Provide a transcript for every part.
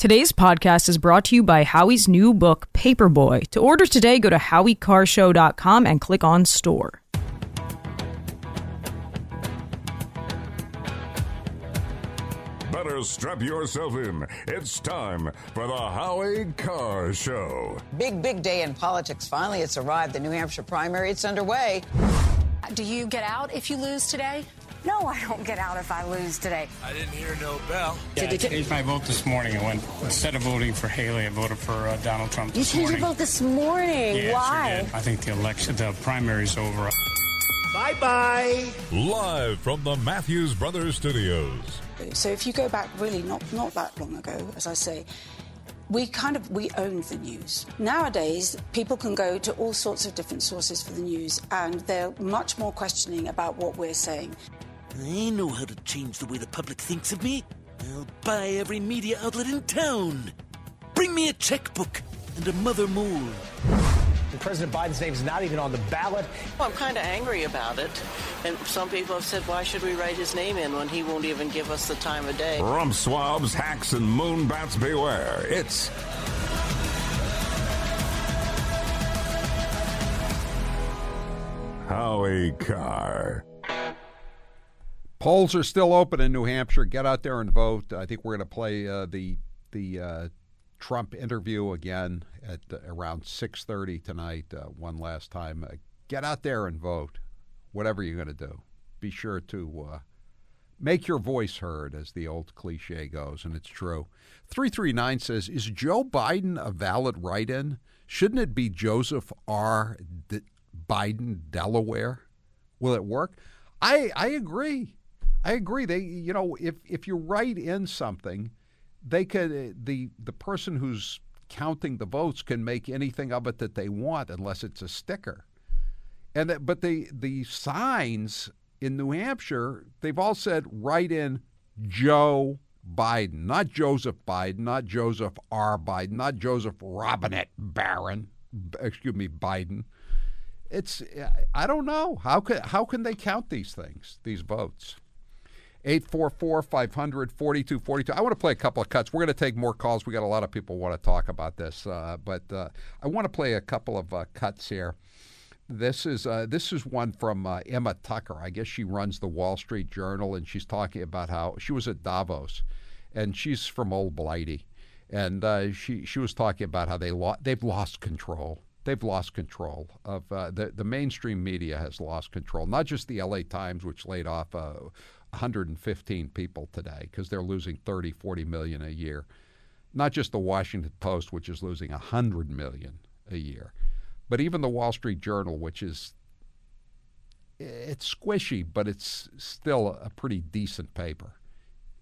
Today's podcast is brought to you by Howie's new book, Paperboy. To order today, go to howiecarrshow.com and click on store. Better strap yourself in. It's time for the Howie Carr Show. Big, big day in politics. Finally, it's arrived. The New Hampshire primary, it's underway. Do you get out if you lose today? No, I don't get out if I lose today. I didn't hear no bell. Yeah, I changed my vote this morning. I went instead of voting for Haley, I voted for uh, Donald Trump. You changed morning. your vote this morning. Yeah, Why? Sure did. I think the election, the primary's over. Bye bye. Live from the Matthews Brothers Studios. So if you go back really not not that long ago, as I say, we kind of we owned the news. Nowadays, people can go to all sorts of different sources for the news, and they're much more questioning about what we're saying. I know how to change the way the public thinks of me. I'll buy every media outlet in town. Bring me a checkbook and a mother mole. President Biden's name's not even on the ballot. I'm kind of angry about it. And some people have said, why should we write his name in when he won't even give us the time of day? Rump swabs, hacks, and moon bats beware. It's Howie Carr. Polls are still open in New Hampshire. Get out there and vote. I think we're going to play uh, the the uh, Trump interview again at uh, around six thirty tonight. One last time. Uh, get out there and vote. Whatever you're going to do, be sure to uh, make your voice heard, as the old cliche goes, and it's true. Three three nine says, "Is Joe Biden a valid write-in? Shouldn't it be Joseph R. D- Biden, Delaware? Will it work?" I I agree. I agree. They, you know, if if you write in something, they could eh, the the person who's counting the votes can make anything of it that they want, unless it's a sticker. And that, but the the signs in New Hampshire, they've all said write in Joe Biden, not Joseph Biden, not Joseph R. Biden, not Joseph Robinette Barron, excuse me, Biden. It's eh, I don't know how can how can they count these things, these votes. 844 500 4242. I want to play a couple of cuts. We're going to take more calls. We got a lot of people want to talk about this, uh, but uh, I want to play a couple of uh, cuts here. This is uh, this is one from uh, Emma Tucker. I guess she runs the Wall Street Journal, and she's talking about how she was at Davos, and she's from Old Blighty, and uh, she she was talking about how they lo- they've lost control. They've lost control of uh, the the mainstream media has lost control. Not just the L.A. Times, which laid off uh, 115 people today because they're losing 30, 40 million a year. Not just the Washington Post, which is losing 100 million a year, but even the Wall Street Journal, which is it's squishy, but it's still a pretty decent paper.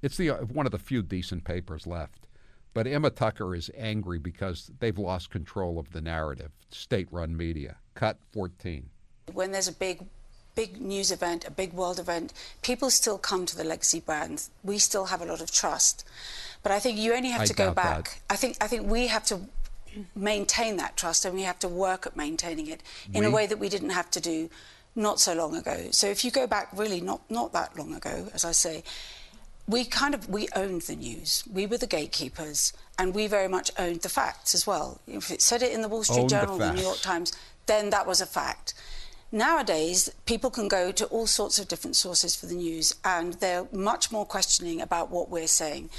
It's the one of the few decent papers left. But Emma Tucker is angry because they've lost control of the narrative. State-run media. Cut 14. When there's a big big news event, a big world event, people still come to the legacy brands. We still have a lot of trust. But I think you only have I to go back. that. I think I think we have to maintain that trust and we have to work at maintaining it in a way that we didn't have to do not so long ago. So if you go back really not not that long ago, as I say, we kind of we owned the news. We were the gatekeepers, and we very much owned the facts as well. If it said it in the Wall Street Journal, the, New York. Times, then that was a fact. Nowadays, people can go to all sorts of different sources for the news, and they're much more questioning about what we're saying.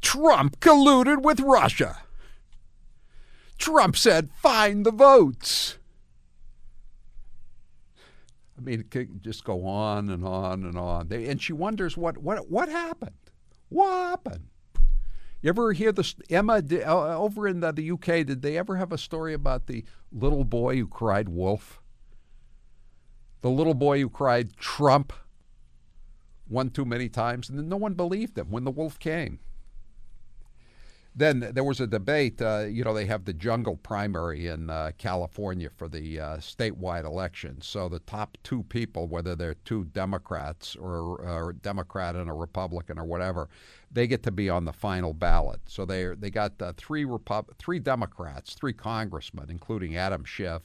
Trump colluded with Russia. Trump said, find the votes. I mean, it could just go on and on and on. They, and she wonders what, what, what happened? What happened? You ever hear this? Emma, over in the, the UK, did they ever have a story about the little boy who cried wolf? The little boy who cried Trump one too many times, and no one believed him when the wolf came. Then there was a debate. Uh, you know, they have the jungle primary in uh, California for the uh, statewide election. So the top two people, whether they're two Democrats or, or a Democrat and a Republican or whatever, they get to be on the final ballot. So they they got uh, three Repub- three Democrats, three congressmen, including Adam Schiff,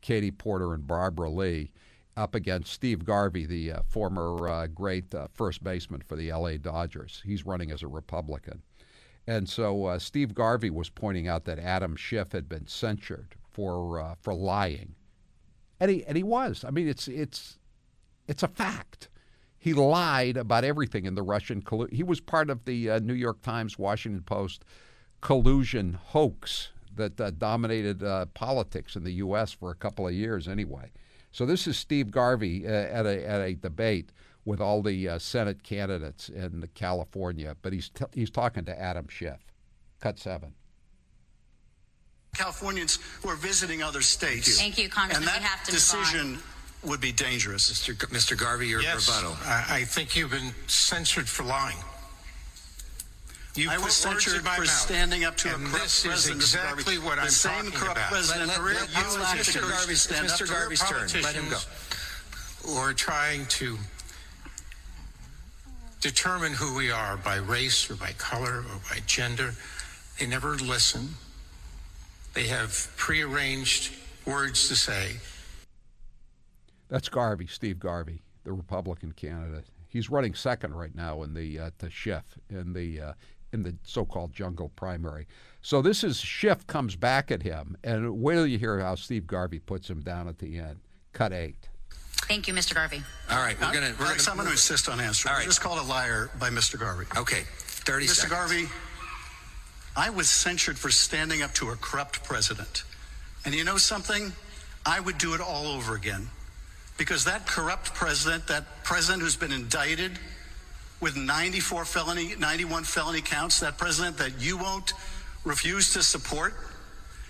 Katie Porter, and Barbara Lee, up against Steve Garvey, the uh, former uh, great uh, first baseman for the L.A. Dodgers. He's running as a Republican. And so uh, Steve Garvey was pointing out that Adam Schiff had been censured for uh, for lying, and he and he was. I mean, it's it's it's a fact. He lied about everything in the Russian collusion. He was part of the uh, New York Times, Washington Post collusion hoax that dominated politics in the U.S. for a couple of years, anyway. So this is Steve Garvey uh, at a at a debate with all the uh, Senate candidates in California, but he's t- he's talking to Adam Schiff. Cut seven. Californians who are visiting other states. Thank you, Congressman. And that we have to decision would be dangerous. Mr. G- Mr. Garvey, your yes, rebuttal. I, I think you've been censored for lying. You I put was words censored in my for mouth. standing up to and a corrupt this president. is exactly what I'm same talking corrupt about. president. Let- who let- you let- used let to Mr. encourage Garvey- to stand it's up Mr. to Garvey's turn. Let him go. Who are trying to determine who we are by race or by color or by gender. They never listen. They have prearranged words to say. That's Garvey, Steve Garvey, the Republican candidate. He's running second right now in the uh, to Schiff in the uh, in the so-called jungle primary. So this is Schiff comes back at him, and wait till you hear how Steve Garvey puts him down at the end. Cut eight. Thank you, Mr. Garvey. All right, we're going to. We're gonna, I'm going to insist on answering. All I right. just called a liar by Mr. Garvey. Okay, 30 Mr. seconds. Garvey, I was censured for standing up to a corrupt president. And you know something? I would do it all over again. Because that corrupt president, that president who's been indicted with 94 felony, 91 felony counts, that president that you won't refuse to support,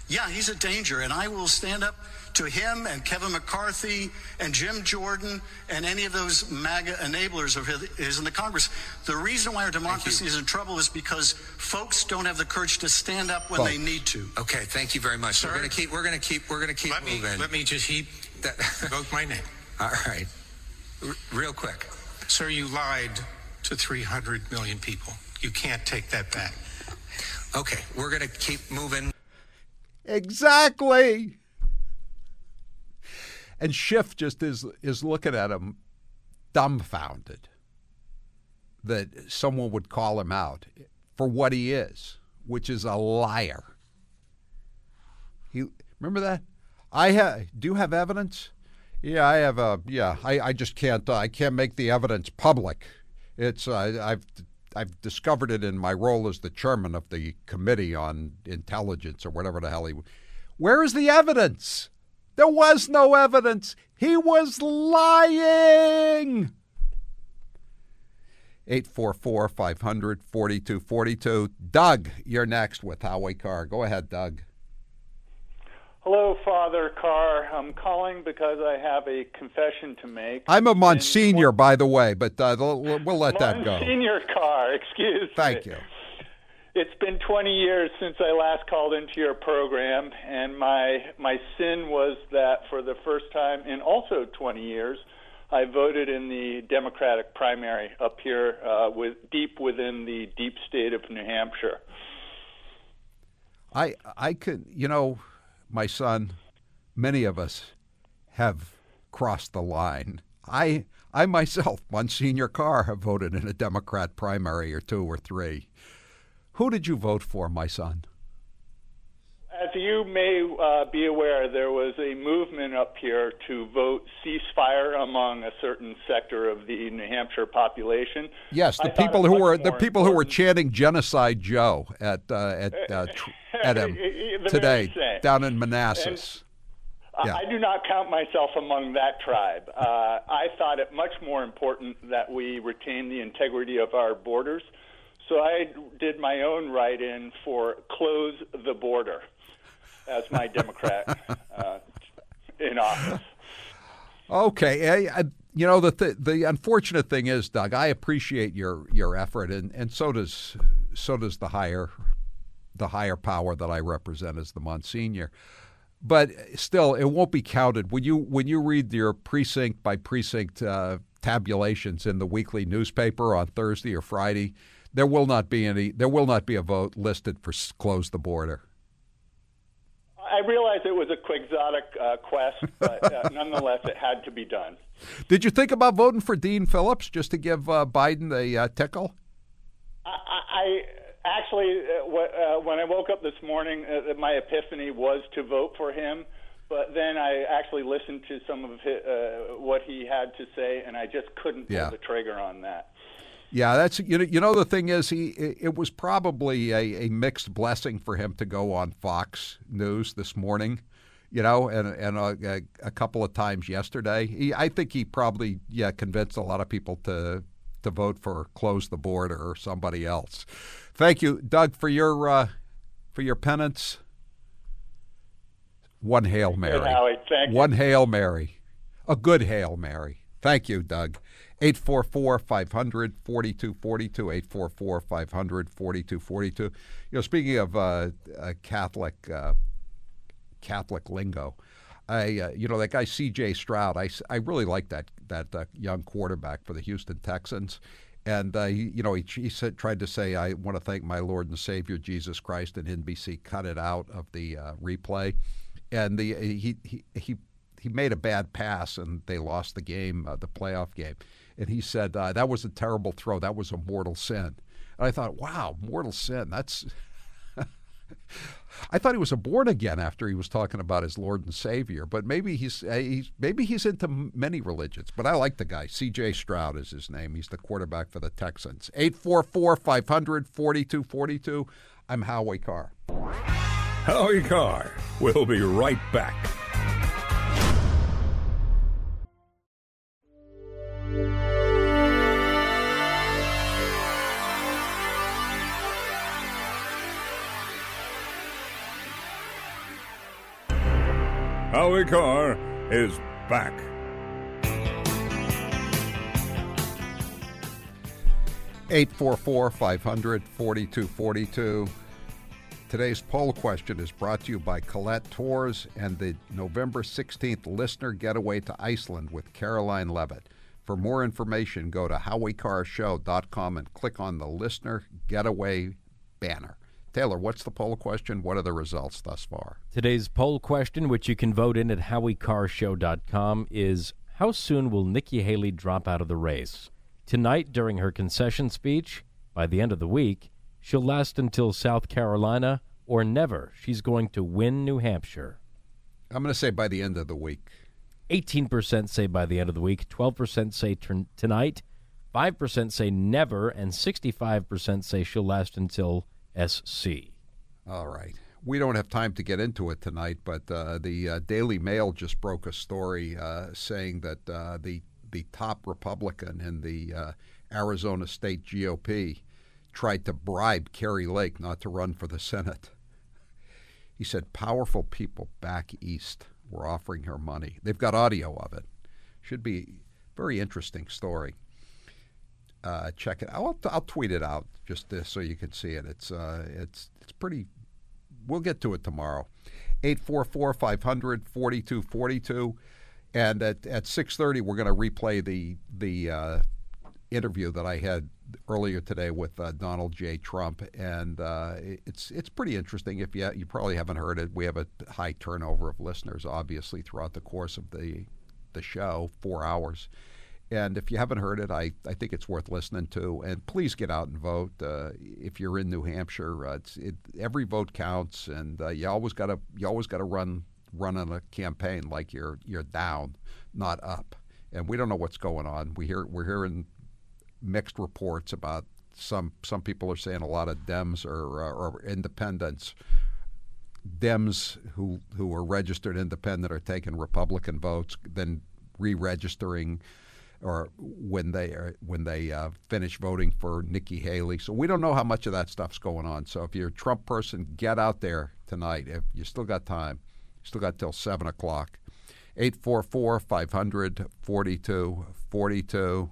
yeah, he's a danger. And I will stand up to him and Kevin McCarthy and Jim Jordan and any of those MAGA enablers of his in the Congress. The reason why our democracy is in trouble is because folks don't have the courage to stand up when they need to. Okay, thank you very much. Sir? We're going to keep. We're going to keep. We're going to keep Let me moving. let me just heap That- vote my name. All right, R- real quick. Sir, you lied to 300 million people. You can't take that back. Okay, we're going to keep moving. Exactly. And Schiff just is is looking at him dumbfounded that someone would call him out for what he is, which is a liar. He remember that? I ha- do have evidence? Yeah, I have a yeah. I, I just can't uh, I can't make the evidence public. It's uh, I've I've discovered it in my role as the chairman of the committee on intelligence or whatever the hell he. Where is the evidence? There was no evidence. He was lying. 844 500 4242. Doug, you're next with Howie Carr. Go ahead, Doug. Hello, Father Carr. I'm calling because I have a confession to make. I'm a Monsignor, by the way, but uh, we'll we'll let that go. Monsignor Carr, excuse Thank me. you. It's been 20 years since I last called into your program, and my my sin was that for the first time in also 20 years, I voted in the Democratic primary up here, uh, with deep within the deep state of New Hampshire. I I could you know, my son, many of us have crossed the line. I I myself, Monsignor Carr, have voted in a Democrat primary or two or three. Who did you vote for, my son? As you may uh, be aware, there was a movement up here to vote ceasefire among a certain sector of the New Hampshire population. Yes, the I people who were the people who were chanting "Genocide Joe" at uh, at uh, tr- at him today down in Manassas. I- Yeah. I do not count myself among that tribe. Uh, I thought it much more important that we retain the integrity of our borders. So I did my own write in for close the border as my Democrat uh, in office. Okay, I, I, you know the th- the unfortunate thing is, Doug, I appreciate your your effort, and, and so does so does the higher the higher power that I represent as the Monsignor. But still, it won't be counted when you when you read your precinct by precinct uh, tabulations in the weekly newspaper on Thursday or Friday. There will not be any. There will not be a vote listed for close the border. I realize it was a quixotic uh, quest, but uh, nonetheless, it had to be done. Did you think about voting for Dean Phillips just to give uh, Biden the uh, tickle? I, I actually, uh, what, uh, when I woke up this morning, uh, my epiphany was to vote for him. But then I actually listened to some of his, uh, what he had to say, and I just couldn't pull Yeah. the trigger on that. Yeah, that's you know. You know, the thing is, he it was probably a, a mixed blessing for him to go on Fox News this morning, you know, and and a, a, a couple of times yesterday. He, I think he probably yeah convinced a lot of people to to vote for close the border or somebody else. Thank you, Doug, for your uh, for your penance. One hail mary. Howie. Thank you. One hail mary, a good hail mary. Thank you, Doug. 844 500 4242. 844 500 4242. You know, speaking of uh, uh, Catholic uh, Catholic lingo, I uh, you know that guy C.J. Stroud. I, I really like that that uh, young quarterback for the Houston Texans, and uh, he, you know he, he said tried to say I want to thank my Lord and Savior Jesus Christ, and NBC cut it out of the replay, and the he he he he made a bad pass and they lost the game, uh, the playoff game. And he said uh, that was a terrible throw. That was a mortal sin. And I thought, wow, mortal sin. That's. I thought he was a born again after he was talking about his Lord and Savior, but maybe he's, uh, he's maybe he's into many religions. But I like the guy. C.J. Stroud is his name. He's the quarterback for the Texans. 844 500 4242. I'm Howie Carr. Howie Carr. We'll be right back. Howie Carr is back. Eight four four five hundred forty two forty two. Today's poll question is brought to you by Colette Tours and the November 16th listener getaway to Iceland with Karoline Leavitt. For more information, go to howiecarrshow.com and click on the listener getaway banner. Taylor, what's the poll question? What are the results thus far? Today's poll question, which you can vote in at howiecarrshow.com, is How soon will Nikki Haley drop out of the race? Tonight, during her concession speech, by the end of the week, she'll last until South Carolina, or never. She's going to win New Hampshire. I'm going to say by the end of the week. 18% say by the end of the week, 12% say t- tonight, 5% say never, and 65% say she'll last until SC. All right. We don't have time to get into it tonight, but uh, the uh, Daily Mail just broke a story uh, saying that uh, the the top Republican in the uh, Arizona State GOP tried to bribe Kari Lake not to run for the Senate. He said powerful people back east were offering her money. They've got audio of it. Should be a very interesting story. Uh, check it. I'll, I'll tweet it out just so you can see it. It's uh, it's it's pretty. We'll get to it tomorrow. 844 500 4242. And at, at 6.30, we're going to replay the, the uh, interview that I had earlier today with uh, Donald J. Trump. And uh, it's, it's pretty interesting. If you, you probably haven't heard it, we have a high turnover of listeners, obviously, throughout the course of the, the show, four hours. And if you haven't heard it, I, I think it's worth listening to. And please get out and vote. Uh, if you're in New Hampshire, uh, it, every vote counts, and uh, you always got to you always got to run run on a campaign like you're you're down, not up. And we don't know what's going on. We hear we're hearing mixed reports about some some people are saying a lot of Dems or, uh, or independents. Dems who who are registered independent are taking Republican votes, then re-registering or when they are, when they uh, finish voting for Nikki Haley. So we don't know how much of that stuff's going on. So if you're a Trump person, get out there tonight. If you still got time, still got till seven o'clock. 844 500 42 42.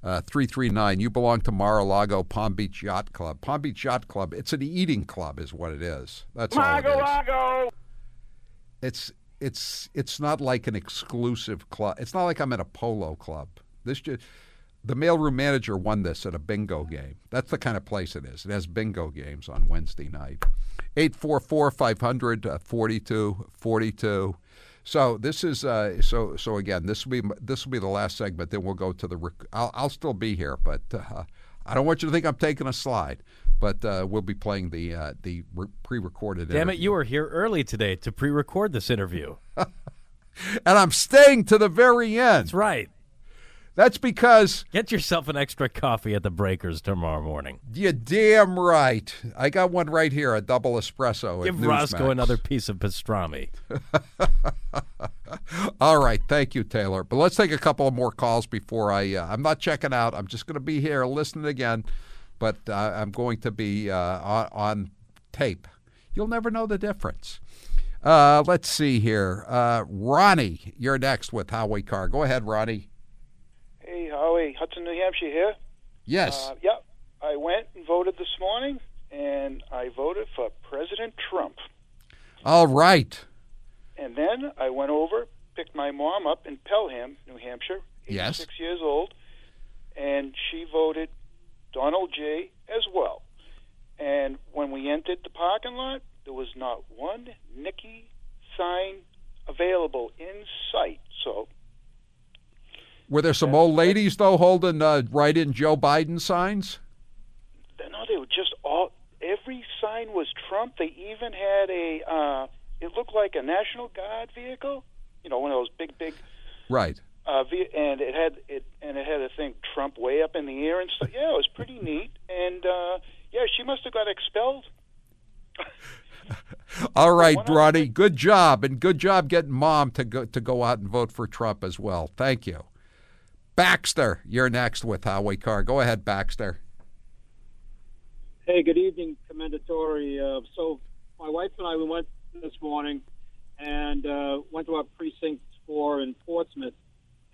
Uh, 339, you belong to Mar-a-Lago Palm Beach Yacht Club. Palm Beach Yacht Club, it's an eating club is what it is. That's all it is. It's it's it's not like an exclusive club. It's not like I'm at a polo club. This just the mailroom manager won this at a bingo game. That's the kind of place it is. It has bingo games on Wednesday night. 844 500 4242. So this is uh, so so again. This will be this will be the last segment. Then we'll go to the. Rec- I'll, I'll still be here, but uh, I don't want you to think I'm taking a slide. But uh, we'll be playing the uh, the re- pre-recorded. Damn it, you were here early today to pre-record this interview. and I'm staying to the very end. That's right. That's because Get yourself an extra coffee at the Breakers tomorrow morning. you damn right. I got one right here, a double espresso. Give Roscoe another piece of pastrami. All right, thank you, Taylor. But let's take a couple of more calls before I. Uh, I'm not checking out. I'm just going to be here listening again, but uh, I'm going to be uh, on, on tape. You'll never know the difference. Uh, let's see here. Uh, Ronnie, you're next with Howie Carr. Go ahead, Ronnie. Hey, Howie, Hudson, New Hampshire here. Yes. Uh, yep. I went and voted this morning, and I voted for President Trump. All right. And then I went over, picked my mom up in Pelham, New Hampshire, 86 Yes. years old, and she voted Donald J. as well. And when we entered the parking lot, there was not one Nikki sign available in sight. So Were there some old ladies though holding uh, write-in Joe Biden signs? no, they were just all. Every sign was Trump. They even had a. Uh, it looked like a National Guard vehicle. You know, one of those big, big. Right. Uh, ve- and it had it, and it had a thing Trump way up in the air and stuff. Yeah, it was pretty neat. And uh, yeah, she must have got expelled. All right, Ronnie. Good job, and good job getting mom to go to go out and vote for Trump as well. Thank you, Baxter. You're next with Howie Carr. Go ahead, Baxter. Hey, good evening, Commendatore. Uh, so, my wife and I we went this morning and uh, went to our precinct four in Portsmouth,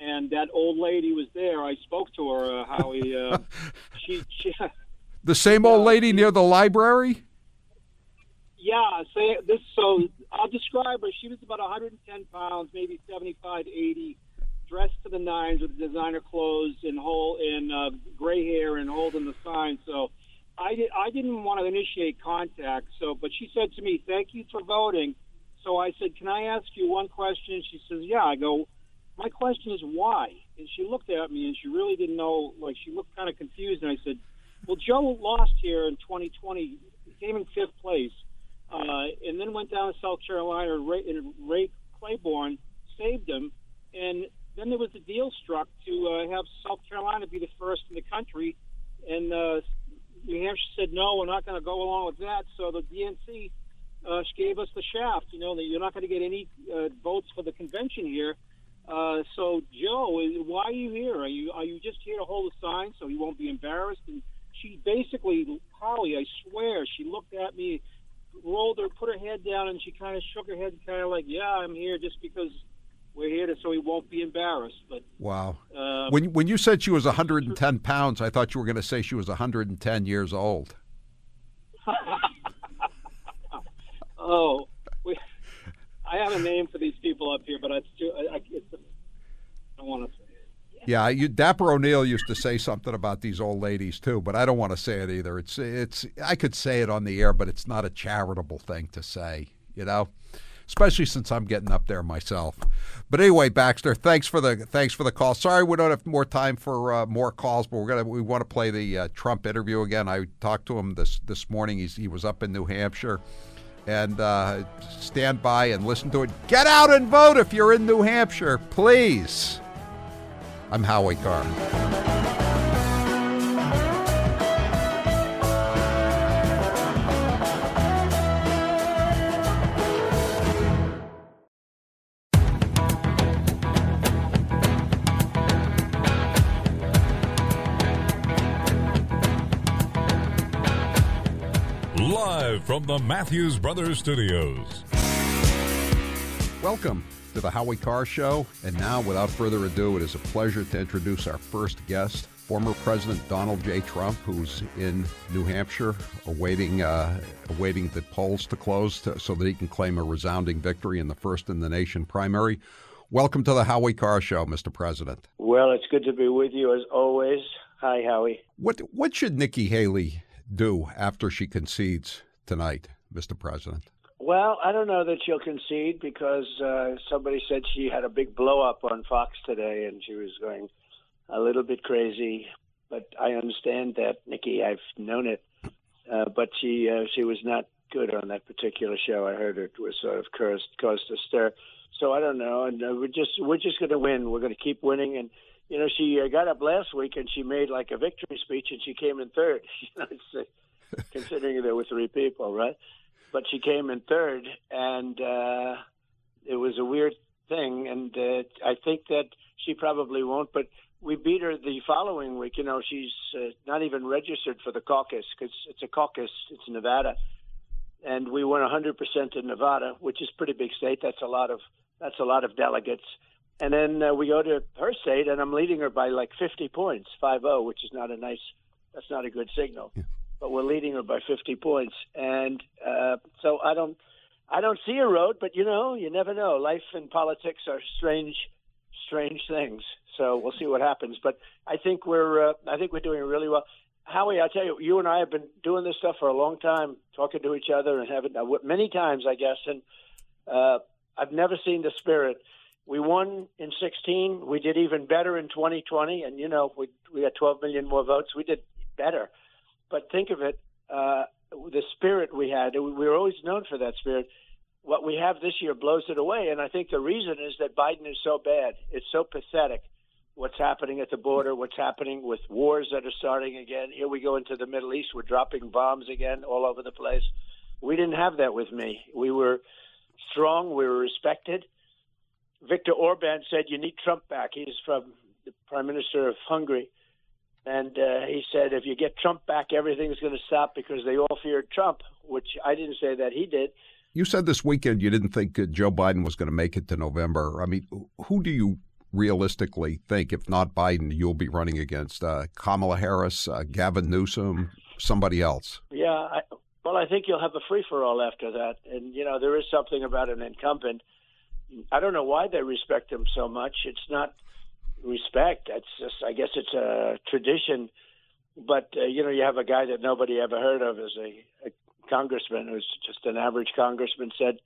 and that old lady was there. I spoke to her, uh, Howie. Uh, she, she, The same old lady near the library. yeah. Say this. So I'll describe her. She was about 110 pounds, maybe 75, 80, dressed to the nines with designer clothes and whole in uh, gray hair and holding the sign. So. I, did, I didn't want to initiate contact, so but she said to me, "Thank you for voting." So I said, "Can I ask you one question?" She says, "Yeah." I go, "My question is why?" And she looked at me and she really didn't know. Like she looked kind of confused. And I said, "Well, Joe lost here in 2020. He came in fifth place, uh, and then went down to South Carolina. And Ray, and Ray Clyburn saved him, and then there was a deal struck to uh, have South Carolina be the first in the country, and uh, New Hampshire said no, we're not going to go along with that. So the DNC uh, gave us the shaft. You know you're not going to get any uh, votes for the convention here. Uh, so Joe, why are you here? Are you are you just here to hold a sign so he won't be embarrassed? And she basically, Holly, I swear, she looked at me, rolled her, put her head down, and she kind of shook her head, kind of like, "Yeah, I'm here just because we're here to so he won't be embarrassed." But Wow. uh, When when you said she was 110 pounds, I thought you were going to say she was 110 years old. oh, I have a name for these people up here, but it's too, I, I, it's, I don't want to. Yeah, you, Dapper O'Neil used to say something about these old ladies too, but I don't want to say it either. It's it's I could say it on the air, but it's not a charitable thing to say, you know, especially since I'm getting up there myself. But anyway, Baxter, thanks for the thanks for the call. Sorry we don't have more time for uh, more calls, but we're gonna we want to play the uh, Trump interview again. I talked to him this this morning. He's he was up in New Hampshire. And uh, stand by and listen to it. Get out and vote if you're in New Hampshire, please. I'm Howie Carr. From the Matthews Brothers Studios. Welcome to the Howie Carr Show. And now, without further ado, it is a pleasure to introduce our first guest, former President Donald J. Trump, who's in New Hampshire, awaiting uh, awaiting the polls to close to, so that he can claim a resounding victory in the first in the nation primary. Welcome to the Howie Carr Show, Mr. President. Well, it's good to be with you as always. Hi, Howie. What what should Nikki Haley do after she concedes tonight, Mr. President? Well, I don't know that she'll concede because uh, somebody said she had a big blow up on Fox today and she was going a little bit crazy. But I understand that, Nikki. I've known it uh, but she uh, she was not good on that particular show. I heard it was sort of caused caused a stir. So I don't know, and uh, we're just we're just going to win. We're going to keep winning, and you know she uh, got up last week and she made like a victory speech, and she came in third. it's, uh, considering there were three people, right? But she came in third, and uh, it was a weird thing, and uh, I think that she probably won't. But we beat her the following week. You know, she's uh, not even registered for the caucus because it's a caucus. It's Nevada, and we won 100% in Nevada, which is pretty big state. That's a lot of that's a lot of delegates. And then uh, we go to her state, and I'm leading her by like 50 points, 5-0, which is not a nice. That's not a good signal. Yeah. But we're leading her by 50 points, and uh, so I don't. I don't see a road, but you know, you never know. Life and politics are strange, strange things. So we'll see what happens. But I think we're, uh, I think we're doing really well. Howie, I tell you, you and I have been doing this stuff for a long time, talking to each other and having uh, many times, I guess. And uh, I've never seen the spirit. We won in 16. We did even better in 2020, and you know, we we got 12 million more votes. We did better. But think of it, uh, the spirit we had. We were always known for that spirit. What we have this year blows it away, and I think the reason is that Biden is so bad. It's so pathetic. What's happening at the border? What's happening with wars that are starting again? Here we go into the Middle East. We're dropping bombs again all over the place. We didn't have that with me. We were strong. We were respected. Viktor Orban said, "You need Trump back." He's from the Prime Minister of Hungary and uh, he said, if you get Trump back, everything's going to stop because they all feared Trump, which I didn't say that he did. You said this weekend you didn't think Joe Biden was going to make it to November. I mean, who do you realistically think, if not Biden, you'll be running against? Uh, Kamala Harris, uh, Gavin Newsom, somebody else? Yeah, I, well, I think you'll have a free for all after that. And, you know, there is something about an incumbent. I don't know why they respect him so much. It's not respect. That's just, I guess, it's a tradition. But uh, you know, you have a guy that nobody ever heard of as a, a congressman who's just an average congressman said,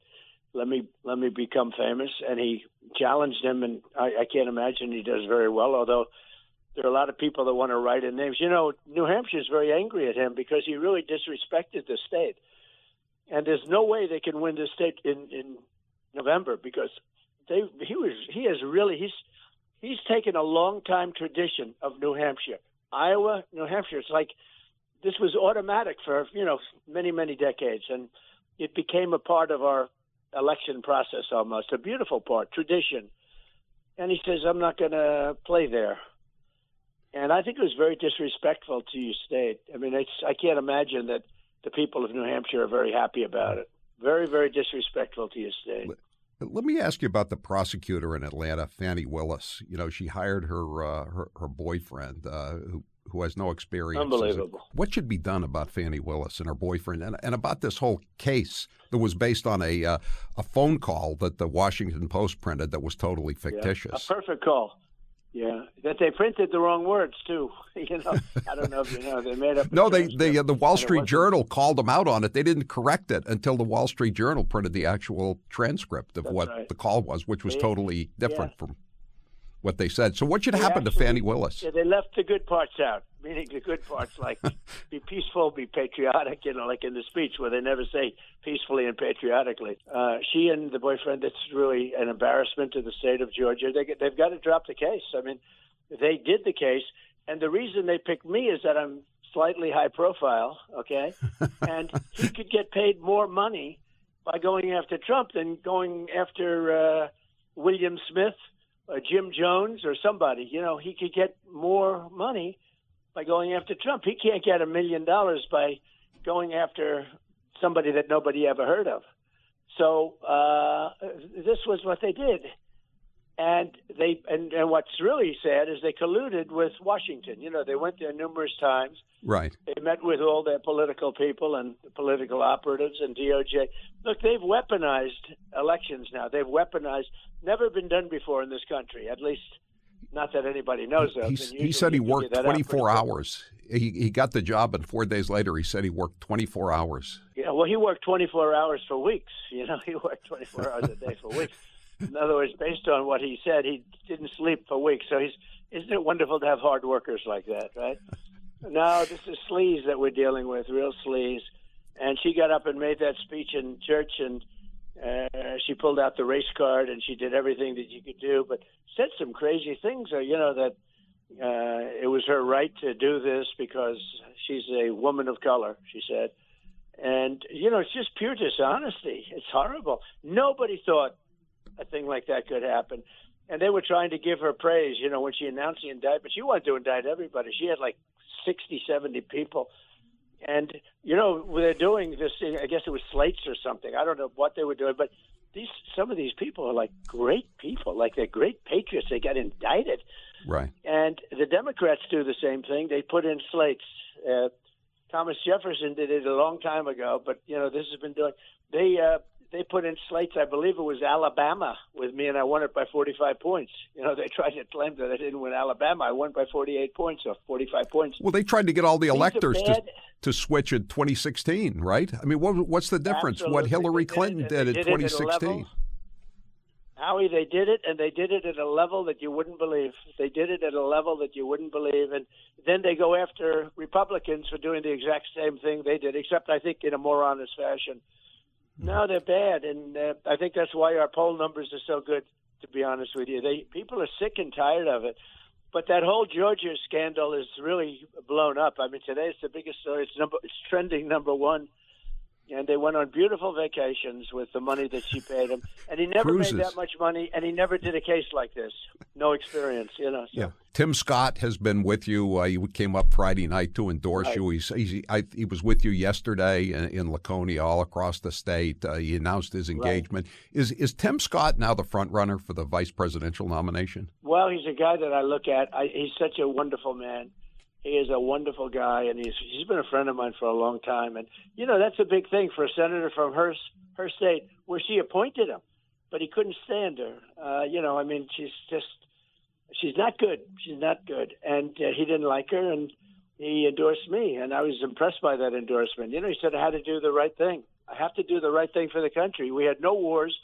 "Let me let me become famous," and he challenged him, and I, I can't imagine he does very well. Although there are a lot of people that want to write in names. You know, New Hampshire is very angry at him because he really disrespected the state, and there's no way they can win this state in in November because they he was he is really he's he's taken a long time tradition of New Hampshire, Iowa, New Hampshire. It's like this was automatic for you know many many decades, and it became a part of our election process almost a beautiful part tradition. And he says, "I'm not going to play there." And I think it was very disrespectful to your state. I mean, it's I can't imagine that the people of New Hampshire are very happy about it. Very, very disrespectful to your state. Let me ask you about the prosecutor in Atlanta, Fani Willis. You know, she hired her uh, her, her, boyfriend, uh, who who has no experience. Unbelievable. What should be done about Fani Willis and her boyfriend, and, and about this whole case that was based on a uh, a phone call that the Washington Post printed that was totally fictitious? Yeah, a perfect call. Yeah, that they printed the wrong words too. you know, I don't know if you know they made up. no, they they uh, the Wall Street Journal called them out on it. They didn't correct it until the Wall Street Journal printed the actual transcript of That's what right. the call was, which was totally different yeah. from what they said. So, what should They happen to Fani Willis? Yeah, they left the good parts out, meaning the good parts like be peaceful, be patriotic, you know, like in the speech where they never say peacefully and patriotically. Uh, she and the boyfriend, that's really an embarrassment to the state of Georgia. They, they've got to drop the case. I mean, they did the case, and the reason they picked me is that I'm slightly high profile, okay? and he could get paid more money by going after Trump than going after uh, William Smith Jim Jones or somebody. You know, he could get more money by going after Trump. He can't get a million dollars by going after somebody that nobody ever heard of. So uh, this was what they did. And they and, and what's really sad is they colluded with Washington. You know, they went there numerous times. Right. They met with all their political people and political operatives and DOJ. Look, they've weaponized elections now. They've weaponized, never been done before in this country, at least not that anybody knows of. He, said he worked that out 24 quick. hours. He, he got the job, and four days later, he said he worked 24 hours. Yeah, well, he worked 24 hours for weeks. You know, he worked 24 hours a day for weeks. In other words, based on what he said, he didn't sleep for weeks. So he's isn't it wonderful to have hard workers like that, right? No, this is sleaze that we're dealing with, real sleaze. And she got up and made that speech in church, and uh, she pulled out the race card, and she did everything that you could do, but said some crazy things. Uh, you know that uh, it was her right to do this because she's a woman of color. She said, and you know, it's just pure dishonesty. It's horrible. Nobody thought a thing like that could happen. And they were trying to give her praise, you know, when she announced the indictment. She wanted to indict everybody. She had like 60, 70 people. And, you know, they're doing this, I guess it was slates or something. I don't know what they were doing, but these some of these people are like great people, like they're great patriots. They got indicted. Right. And the Democrats do the same thing. They put in slates. Uh, Thomas Jefferson did it a long time ago, but, you know, this has been doing. They, uh, they put in slates. I believe it was Alabama with me, and I won it by 45 points. You know, they tried to claim that I didn't win Alabama. I won by 48 points or 45 points. Well, they tried to get all the These electors to, to switch in 2016, right? I mean, what, what's the difference? What Hillary did Clinton did in did a 2016. Howie, they did it, and they did it at a level that you wouldn't believe. They did it at a level that you wouldn't believe, and then they go after Republicans for doing the exact same thing they did, except I think in a more honest fashion. No, they're bad, and uh, I think that's why our poll numbers are so good. To be honest with you, they people are sick and tired of it. But that whole Georgia scandal is really blown up. I mean, today it's the biggest story. It's number, it's trending number one. And they went on beautiful vacations with the money that she paid him. And he never Cruises. made that much money, and he never did a case like this. No experience, you know. So. Yeah. Tim Scott has been with you. Uh, he came up Friday night to endorse Right. you. He's, he's I, he was with you yesterday in, in Laconia, all across the state. Uh, he announced his engagement. Is is Tim Scott now the front runner for the vice presidential nomination? Well, he's a guy that I look at. I, he's such a wonderful man. He is a wonderful guy, and he's he's been a friend of mine for a long time. And you know that's a big thing for a senator from her her state, where she appointed him, but he couldn't stand her. Uh, you know, I mean, she's just she's not good. She's not good, and uh, he didn't like her, and he endorsed me, and I was impressed by that endorsement. You know, he said I had to do the right thing. I have to do the right thing for the country. We had no wars.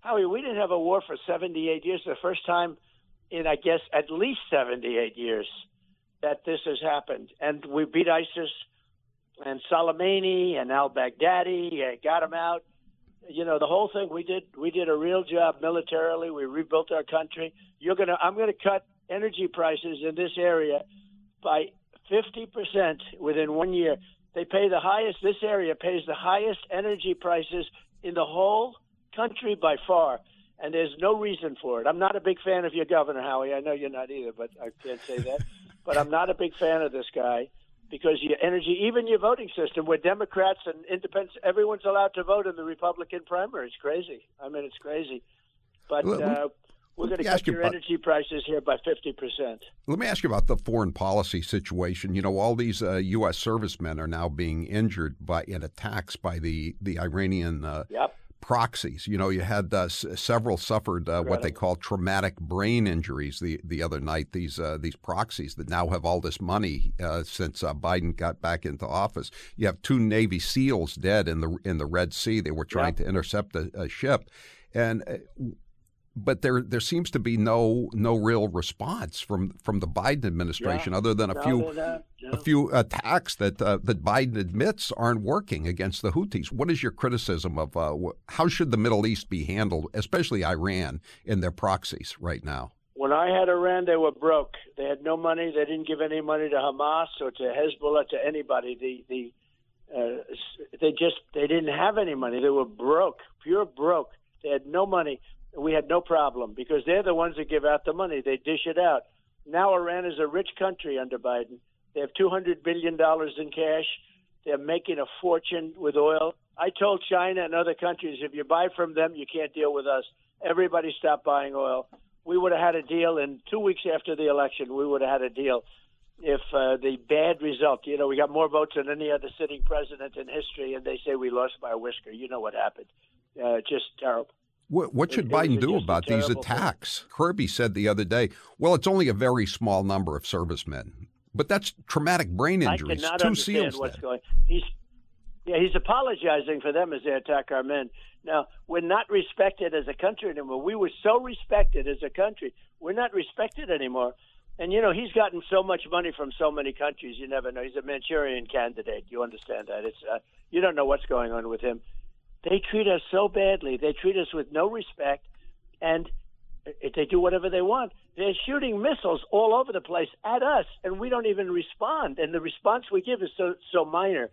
Howie, we didn't have a war for 78 years. The first time in, I guess, at least 78 years that this has happened. And we beat ISIS and Soleimani and al Baghdadi, uh, got him out. You know, the whole thing we did, we did a real job militarily. We rebuilt our country. You're going to, I'm going to cut energy prices in this area by 50% within one year. They pay the highest, this area pays the highest energy prices in the whole country by far. And there's no reason for it. I'm not a big fan of your governor, Howie. I know you're not either, but I can't say that. But I'm not a big fan of this guy because your energy, even your voting system, where Democrats and independents, everyone's allowed to vote in the Republican primary. It's crazy. I mean, it's crazy. But uh, we're going to cut your about- energy prices here by 50%. Let me ask you about the foreign policy situation. You know, all these uh, U.S. servicemen are now being injured by in attacks by the the Iranian uh, Yep. Proxies. You know, you had uh, s- several suffered uh, what they call traumatic brain injuries the the other night. These uh, these proxies that now have all this money uh, since uh, Biden got back into office. You have two Navy SEALs dead in the in the Red Sea. They were trying to intercept a, a ship, and. But there there seems to be no no real response from from the Biden administration Yeah. other than a few they're a few attacks that uh, that Biden admits aren't working against the Houthis. What is your criticism of uh, how should the Middle East be handled, especially Iran in their proxies right now? When I had Iran, they were broke. They had no money. They didn't give any money to Hamas or to Hezbollah to anybody. The the uh, they just they didn't have any money. They were broke, pure broke. They had no money. We had no problem because they're the ones that give out the money. They dish it out. Now Iran is a rich country under Biden. They have two hundred billion dollars in cash. They're making a fortune with oil. I told China and other countries, if you buy from them, you can't deal with us. Everybody stop buying oil. We would have had a deal in two weeks after the election. We would have had a deal if uh, the bad result, you know, we got more votes than any other sitting president in history, and they say we lost by a whisker. You know what happened? Uh, just terrible. What, what should It- it Biden do about these terrible thing. attacks? Kirby said the other day, "Well, it's only a very small number of servicemen, but that's traumatic brain injuries. I cannot Two understand SEALs what's dead. going. He's yeah, he's apologizing for them as they attack our men. Now we're not respected as a country anymore. We were so respected as a country. We're not respected anymore. And you know, he's gotten so much money from so many countries. You never know. He's a Manchurian candidate. You understand that? It's uh, you don't know what's going on with him. They treat us so badly. They treat us with no respect, and they do whatever they want. They're shooting missiles all over the place at us, and we don't even respond. And the response we give is so so minor.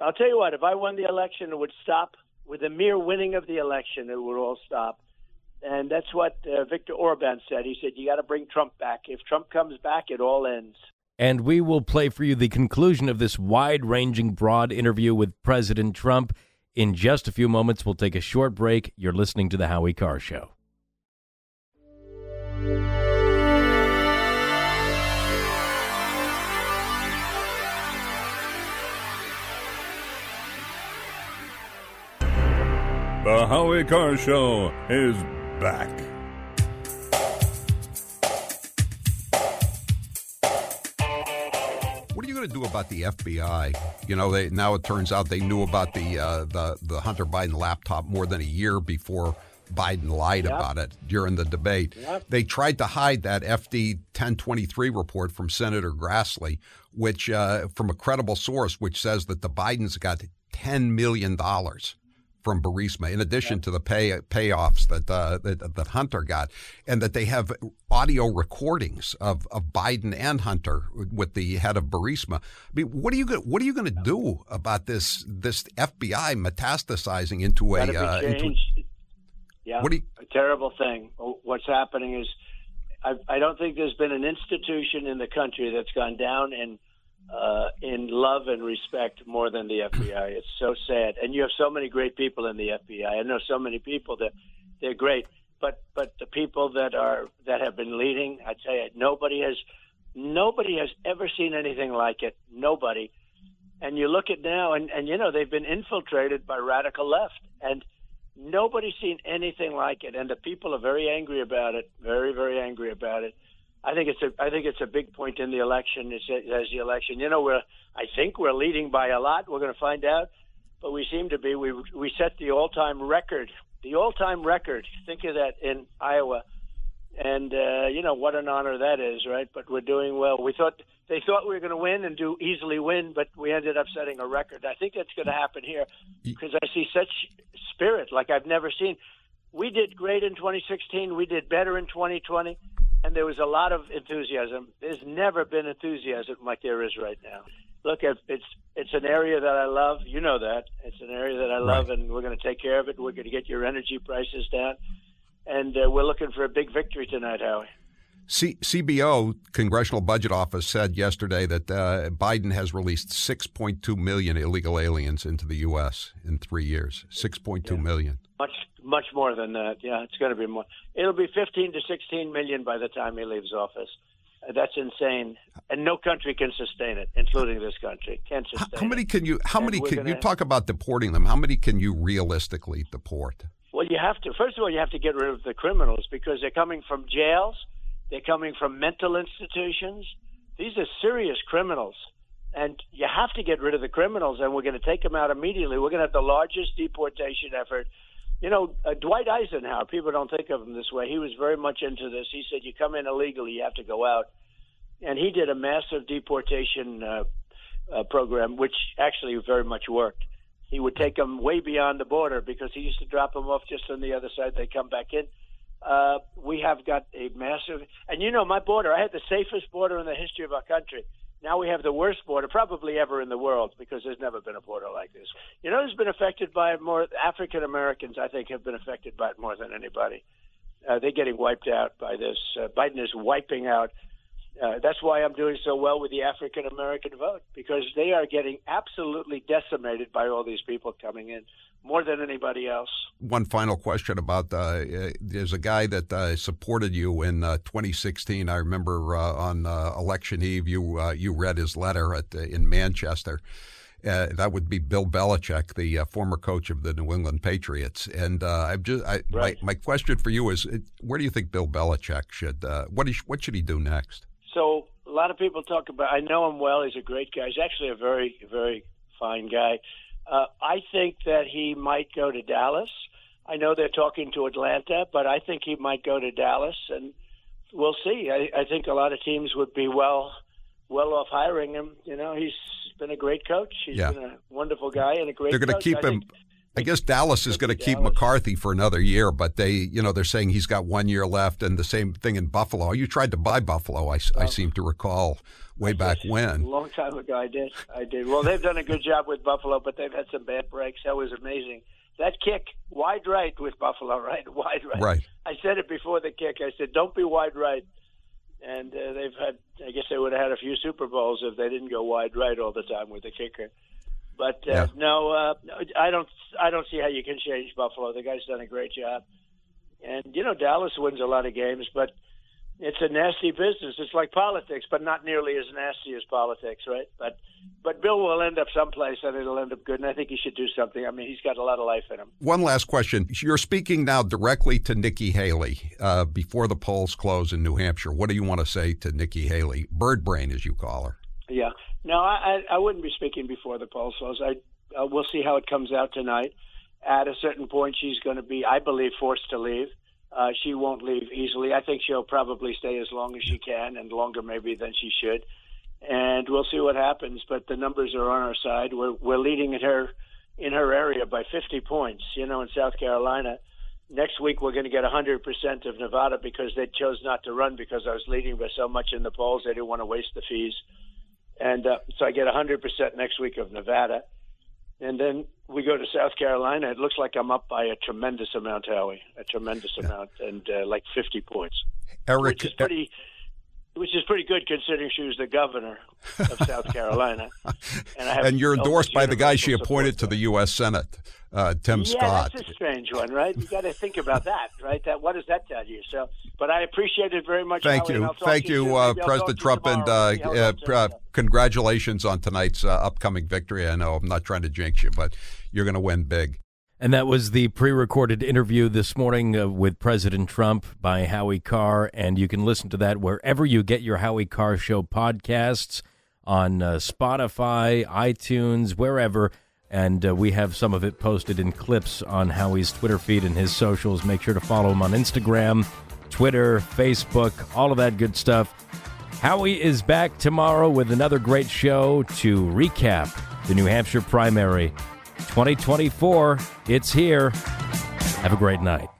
I'll tell you what. If I won the election, it would stop with the mere winning of the election. It would all stop. And that's what uh, Viktor Orban said. He said, You got to bring Trump back. If Trump comes back, it all ends. And we will play for you the conclusion of this wide ranging, broad interview with President Trump. In just a few moments, we'll take a short break. You're listening to The Howie Carr Show. The Howie Carr Show is back. To do about the FBI? You know, they now it turns out they knew about the uh, the the Hunter Biden laptop more than a year before Biden lied Yep. about it during the debate. Yep. They tried to hide that FD 1023 report from Senator Grassley, which uh, from a credible source, which says that the Bidens got 10 million dollars from Burisma, in addition to the pay payoffs that, uh, that that Hunter got, and that they have audio recordings of, of Biden and Hunter with the head of Burisma. I mean, what are you go- what are you going to do about this this FBI metastasizing into a uh, into changed. Yeah, you- a terrible thing. What's happening is, I, I don't think there's been an institution in the country that's gone down in uh, in love and respect more than the FBI. It's so sad, and you have so many great people in the FBI. I know so many people that they're great, but but the people that are that have been leading, I tell you, nobody has nobody has ever seen anything like it. Nobody. And you look at now, and and you know they've been infiltrated by radical left, and nobody's seen anything like it. And the people are very angry about it. Very very angry about it. I think it's a I think it's a big point in the election. It's as the election. You know, we're I think we're leading by a lot. We're going to find out, but we seem to be. We we set the all time record. The all time record. Think of that in Iowa, and uh, you know what an honor that is, right? But we're doing well. We thought they thought we were going to win and do easily win, but we ended up setting a record. I think that's going to happen here because I see such spirit like I've never seen. We did great in 2016. We did better in 2020 and there was a lot of enthusiasm. There's never been enthusiasm like there is right now. Look, it's it's an area that I love. You know that it's an area that I love, and we're going to take care of it. We're going to get your energy prices down, and uh, we're looking for a big victory tonight, Howie. C- CBO Congressional Budget Office said yesterday that uh, Biden has released 6.2 million illegal aliens into the U.S. in three years. 6.2 million. Much much more than that. Yeah, it's going to be more. It'll be 15 to 16 million by the time he leaves office. That's insane, and no country can sustain it, including this country. Can't How, sustain. how many can you? How And many can gonna- you talk about deporting them? How many can you realistically deport? Well, you have to. First of all, you have to get rid of the criminals because they're coming from jails. They're coming from mental institutions. These are serious criminals, and you have to get rid of the criminals. And we're going to take them out immediately. We're going to have the largest deportation effort. You know, uh, Dwight Eisenhower. People don't think of him this way. He was very much into this. He said, "You come in illegally, you have to go out," and he did a massive deportation uh, uh, program, which actually very much worked he would take them way beyond the border because he used to drop them off just on the other side. They come back in. Uh, we have got a massive, and you know, my border. I had the safest border in the history of our country. Now we have the worst border, probably ever in the world, because there's never been a border like this. You know, who's been affected by it more? African Americans, I think, have been affected by it more than anybody. Uh, they're getting wiped out by this. Uh, Biden is wiping out. Uh, that's why I'm doing so well with the African American vote because they are getting absolutely decimated by all these people coming in more than anybody else. One final question about uh, uh, there's a guy that uh, supported you in uh, 2016. I remember uh, on uh, election eve you uh, you read his letter at uh, in Manchester. Uh, that would be Bill Belichick, the uh, former coach of the New England Patriots. And uh, I'm just I, Right. my my question for you is, where do you think Bill Belichick should uh, what is, what should he do next? So a lot of people talk about. I know him well. He's a great guy. He's actually a very, very fine guy. Uh, I think that he might go to Dallas. I know they're talking to Atlanta, but I think he might go to Dallas and we'll see. I, I think a lot of teams would be well well off hiring him. You know, he's been a great coach. He's Yeah. been a wonderful guy and a great. They're going to coach. keep I him. think- I guess Dallas is going to keep McCarthy for another year, but they, you know, they're saying he's got one year left, and the same thing in Buffalo. You tried to buy Buffalo, I, I seem to recall, way back when. A long time ago, I did. I did. Well, they've done a good job with Buffalo, but they've had some bad breaks. That was amazing. That kick, wide right with Buffalo, right? Wide right. Right. I said it before the kick. I said, don't be wide right. And uh, they've had, I guess they would have had a few Super Bowls if they didn't go wide right all the time with the kicker. But uh, Yeah. no, uh, I don't. I don't see how you can change Buffalo. The guy's done a great job, and you know Dallas wins a lot of games, but it's a nasty business. It's like politics, but not nearly as nasty as politics, right? But but Bill will end up someplace, and it'll end up good. And I think he should do something. I mean, he's got a lot of life in him. One last question. You're speaking now directly to Nikki Haley uh, before the polls close in New Hampshire. What do you want to say to Nikki Haley? Bird brain, as you call her. Yeah. No, I I wouldn't be speaking before the polls close. I uh, we'll see how it comes out tonight. At a certain point, she's going to be, I believe, forced to leave. Uh, she won't leave easily. I think she'll probably stay as long as she can, and longer maybe than she should. And we'll see what happens. But the numbers are on our side. We're we're leading in her in her area by 50 points. You know, in South Carolina. Next week we're going to get 100% of Nevada because they chose not to run because I was leading by so much in the polls. They didn't want to waste the fees. And uh, so I get 100% next week of Nevada. And then we go to South Carolina. It looks like I'm up by a tremendous amount, Howie, a tremendous amount, and uh, like 50 points, Eric, which is pretty, which is pretty good considering she was the governor of South Carolina. And, I have and you're endorsed by the guy she appointed to the U.S. Senate, uh, Tim yeah, Scott. that's a strange one, right? You got to think about that, right? That what does that tell you? So, but I appreciate it very much. Thank you. Thank you, uh, President Trump, and uh, and see how uh, that uh, congratulations on tonight's uh, upcoming victory. I know I'm not trying to jinx you, but you're going to win big. And that was the pre recorded interview this morning uh, with President Trump by Howie Carr. And you can listen to that wherever you get your Howie Carr Show podcasts on uh, Spotify, iTunes, wherever. And uh, we have some of it posted in clips on Howie's Twitter feed and his socials. Make sure to follow him on Instagram, Twitter, Facebook, all of that good stuff. Howie is back tomorrow with another great show to recap the New Hampshire primary 2024. It's here. Have a great night.